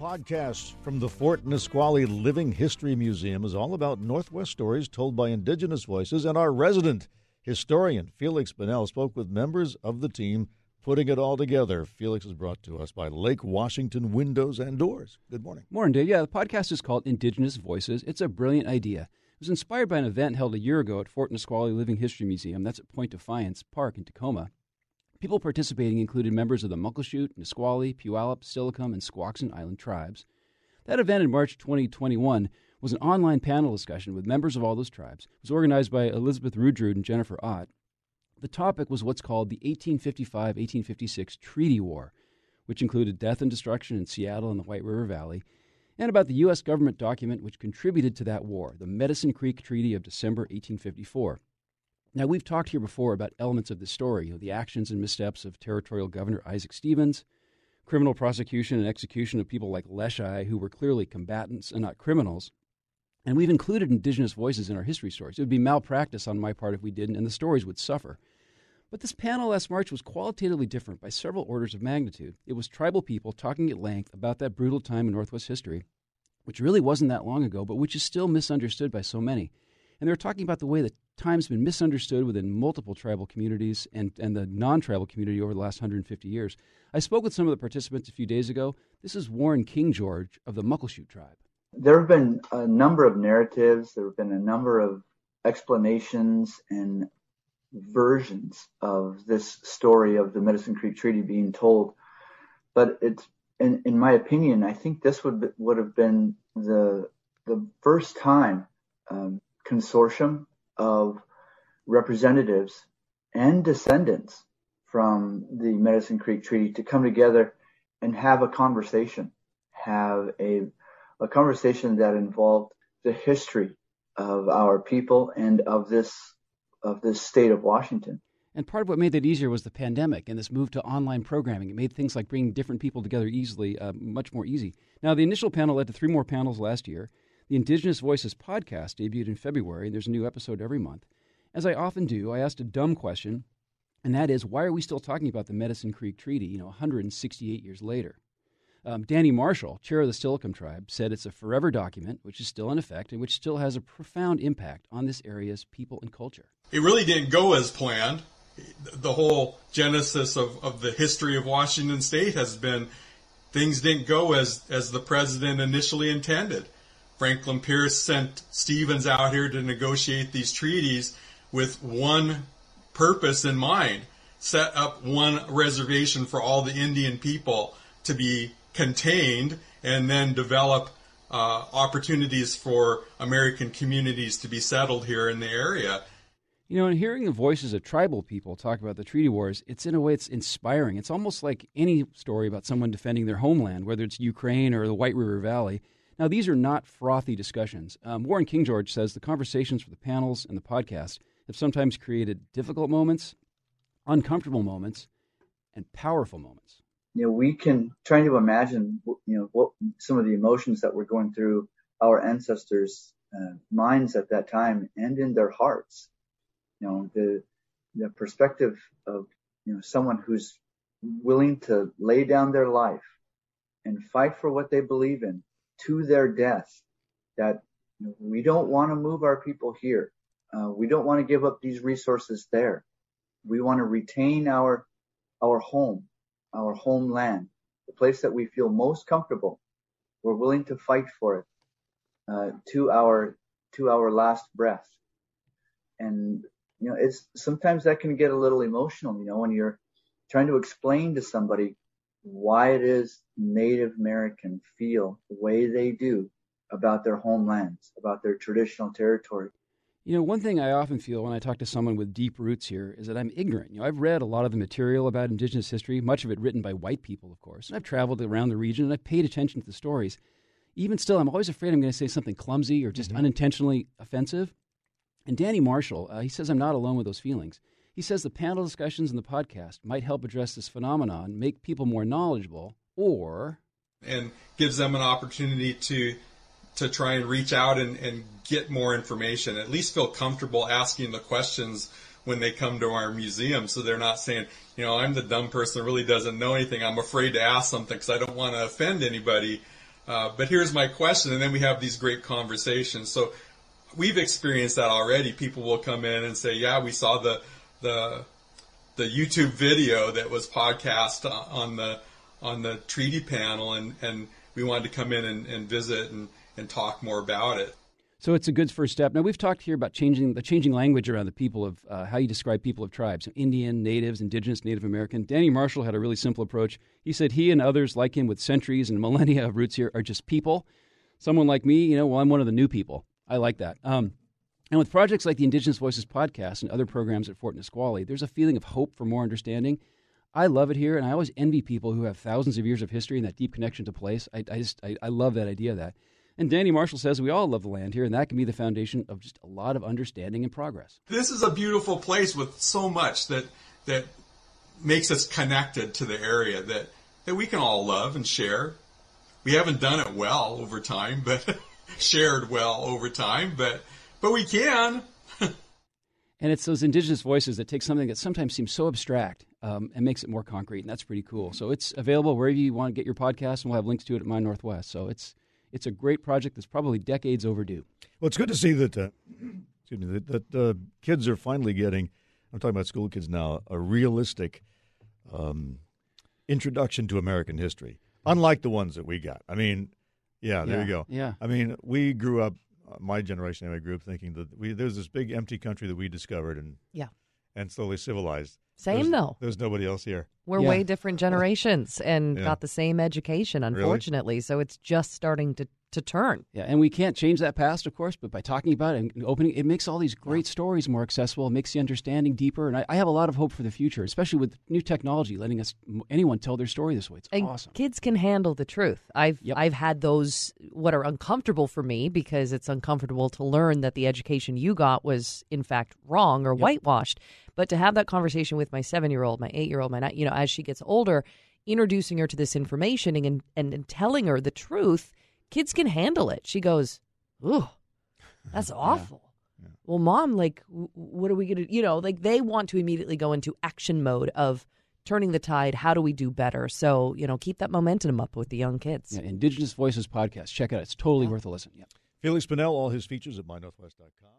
podcast from the Fort Nisqually Living History Museum is all about Northwest stories told by Indigenous voices, and our resident historian, Feliks Banel, spoke with members of the team putting it all together. Feliks is brought to us by Lake Washington Windows and Doors. Good morning. Morning, Dave. Yeah, the podcast is called Indigenous Voices. It's a brilliant idea. It was inspired by an event held a year ago at Fort Nisqually Living History Museum. That's at Point Defiance Park in Tacoma. People participating included members of the Muckleshoot, Nisqually, Puyallup, Steilacoom, and Squaxin Island tribes. That event in March 2021 was an online panel discussion with members of all those tribes. It was organized by Elizabeth Rudrud and Jennifer Ott. The topic was what's called the 1855 1856 Treaty War, which included death and destruction in Seattle and the White River Valley, and about the U.S. government document which contributed to that war, the Medicine Creek Treaty of December 1854. Now, we've talked here before about elements of the story, you know, the actions and missteps of Territorial Governor Isaac Stevens, criminal prosecution and execution of people like Leschi, who were clearly combatants and not criminals. And we've included indigenous voices in our history stories. It would be malpractice on my part if we didn't, and the stories would suffer. But this panel last March was qualitatively different by several orders of magnitude. It was tribal people talking at length about that brutal time in Northwest history, which really wasn't that long ago, but which is still misunderstood by so many. And they were talking about the way that time's been misunderstood within multiple tribal communities and, and the non tribal community over the last 150 years. I spoke with some of the participants a few days ago. This is Warren King George of the Muckleshoot tribe. There have been a number of narratives, there have been a number of explanations and versions of this story of the Medicine Creek Treaty being told. But it's, in, in my opinion, I think this would would have been the the first time um, consortium of representatives and descendants from the Medicine Creek Treaty to come together and have a conversation, have a, a conversation that involved the history of our people and of this of this state of Washington. And part of what made that easier was the pandemic and this move to online programming. It made things like bringing different people together easily uh, much more easy. Now, the initial panel led to three more panels last year. The Indigenous Voices podcast debuted in February, and there's a new episode every month. As I often do, I asked a dumb question, and that is, why are we still talking about the Medicine Creek Treaty, you know, 168 years later? Um, Danny Marshall, chair of the Steilacoom tribe, said it's a forever document which is still in effect and which still has a profound impact on this area's people and culture. It really didn't go as planned. The whole genesis of, of the history of Washington state has been things didn't go as, as the president initially intended. Franklin Pierce sent Stevens out here to negotiate these treaties with one purpose in mind set up one reservation for all the Indian people to be contained and then develop uh, opportunities for American communities to be settled here in the area. You know, and hearing the voices of tribal people talk about the treaty wars, it's in a way it's inspiring. It's almost like any story about someone defending their homeland, whether it's Ukraine or the White River Valley. Now, these are not frothy discussions. Um, Warren King George says the conversations for the panels and the podcast have sometimes created difficult moments, uncomfortable moments, and powerful moments. You know, we can try to imagine, you know, what some of the emotions that were going through our ancestors' uh, minds at that time and in their hearts. You know, the the perspective of you know someone who's willing to lay down their life and fight for what they believe in to their death that we don't want to move our people here. Uh, we don't want to give up these resources there. We want to retain our our home, our homeland, the place that we feel most comfortable. We're willing to fight for it uh, to our to our last breath. And you know, it's sometimes that can get a little emotional. You know, when you're trying to explain to somebody why it is Native American feel the way they do about their homelands, about their traditional territory. You know, one thing I often feel when I talk to someone with deep roots here is that I'm ignorant. You know, I've read a lot of the material about Indigenous history, much of it written by white people, of course. And I've traveled around the region and I've paid attention to the stories. Even still, I'm always afraid I'm going to say something clumsy or just mm-hmm. unintentionally offensive. And Danny Marshall, uh, he says I'm not alone with those feelings. He says the panel discussions in the podcast might help address this phenomenon, make people more knowledgeable, or and gives them an opportunity to to try and reach out and, and get more information. At least feel comfortable asking the questions when they come to our museum, so they're not saying, you know, I'm the dumb person that really doesn't know anything. I'm afraid to ask something because I don't want to offend anybody. Uh, but here's my question, and then we have these great conversations. So we've experienced that already. People will come in and say, "Yeah, we saw the the the YouTube video that was podcast on the on the treaty panel, and and we wanted to come in and, and visit and and talk more about it." So it's a good first step. Now we've talked here about changing the changing language around the people of uh, how you describe people of tribes: Indian, Natives, Indigenous, Native American. Danny Marshall had a really simple approach. He said he and others like him with centuries and millennia of roots here are just people. Someone like me, you know, well, I'm one of the new people. I like that. Um, and with projects like the Indigenous Voices podcast and other programs at Fort Nisqually, there's a feeling of hope for more understanding. I love it here, and I always envy people who have thousands of years of history and that deep connection to place. I, I just I, I love that idea of that. And Danny Marshall says we all love the land here, and that can be the foundation of just a lot of understanding and progress. This is a beautiful place with so much that that makes us connected to the area that that we can all love and share. We haven't done it well over time, but shared well over time, but but we can. and it's those indigenous voices that take something that sometimes seems so abstract um, and makes it more concrete, and that's pretty cool. So it's available wherever you want to get your podcast, and we'll have links to it at My Northwest. So it's it's a great project that's probably decades overdue. Well, it's good to see that. Uh, excuse me. That, that uh, kids are finally getting. I'm talking about school kids now. A realistic um, introduction to American history, unlike the ones that we got. I mean, yeah, there Yeah, you go. yeah. I mean, we grew up. My generation anyway grew up thinking that we there's this big empty country that we discovered and Yeah. and slowly civilized. Same There's- though. There's nobody else here. We're Yeah. way different generations and Yeah. got the same education, unfortunately. So it's just starting to, to turn. Yeah, and we can't change that past, of course, but by talking about it and opening, it makes all these great stories more accessible. It makes the understanding deeper, and I, I have a lot of hope for the future, especially with new technology letting us anyone tell their story this way. It's And awesome. kids can handle the truth. I've Yep. I've had those what are uncomfortable for me because it's uncomfortable to learn that the education you got was in fact wrong or whitewashed. But to have that conversation with my seven year old, my eight year old, my nine, you know, as she gets older, introducing her to this information and, and and telling her the truth, kids can handle it. She goes, "Ooh, that's awful." Well, mom, like, w- what are we going to, you know, like they want to immediately go into action mode of turning the tide. How do we do better? So, you know, keep that momentum up with the young kids. Yeah, Indigenous Voices podcast. Check it out. It's totally worth a listen. Yeah. Feliks Banel, all his features at mynorthwest.com.